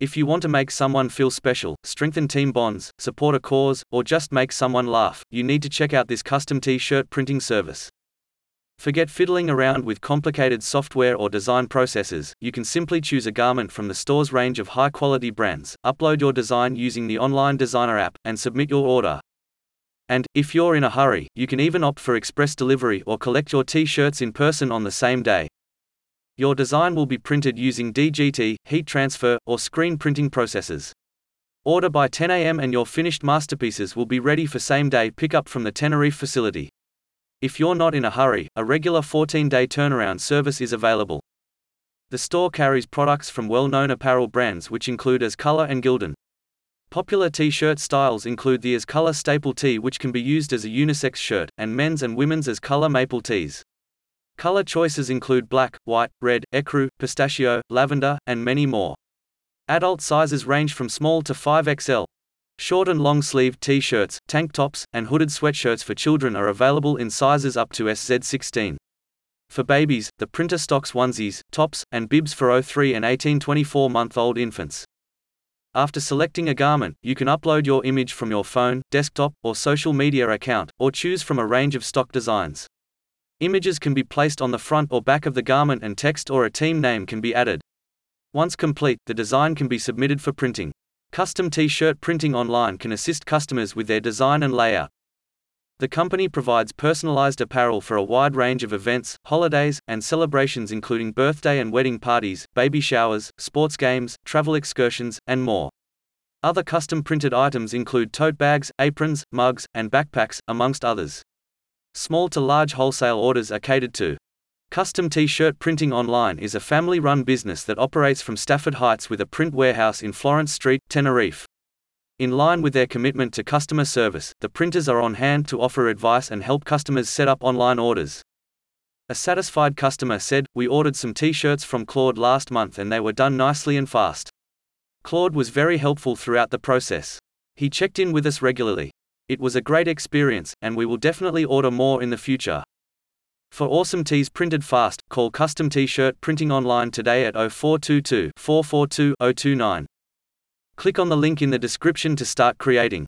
If you want to make someone feel special, strengthen team bonds, support a cause, or just make someone laugh, you need to check out this custom t shirt printing service. Forget fiddling around with complicated software or design processes, you can simply choose a garment from the store's range of high quality brands, upload your design using the online designer app, and submit your order. And, if you're in a hurry, you can even opt for express delivery or collect your t shirts in person on the same day. Your design will be printed using DGT, heat transfer, or screen printing processes. Order by 10 a.m. and your finished masterpieces will be ready for same day pickup from the Teneriffe facility. If you're not in a hurry, a regular 14 day turnaround service is available. The store carries products from well known apparel brands which include AS Colour and Gildan. Popular t shirt styles include the AS Colour Staple Tee, which can be used as a unisex shirt, and men's and women's AS Colour Maple Tees. Color choices include black, white, red, ecru, pistachio, lavender, and many more. Adult sizes range from small to 5XL. Short and long sleeved t shirts, tank tops, and hooded sweatshirts for children are available in sizes up to SZ16. For babies, the printer stocks onesies, tops, and bibs for 03 and 18 24 month old infants. After selecting a garment, you can upload your image from your phone, desktop, or social media account, or choose from a range of stock designs. Images can be placed on the front or back of the garment and text or a team name can be added. Once complete, the design can be submitted for printing. Custom t-shirt printing online can assist customers with their design and layout. The company provides personalized apparel for a wide range of events, holidays, and celebrations including birthday and wedding parties, baby showers, sports games, travel excursions, and more. Other custom printed items include tote bags, aprons, mugs, and backpacks, amongst others. Small to large wholesale orders are catered to. Custom T-shirt printing online is a family-run business that operates from Stafford Heights with a print warehouse in Florence Street, Teneriffe. In line with their commitment to customer service, the printers are on hand to offer advice and help customers set up online orders. A satisfied customer said, We ordered some t shirts from Claude last month and they were done nicely and fast. Claude was very helpful throughout the process. He checked in with us regularly. It was a great experience, and we will definitely order more in the future. For awesome tees printed fast, call Custom T-shirt printing online today at 0422 442 029. Click on the link in the description to start creating.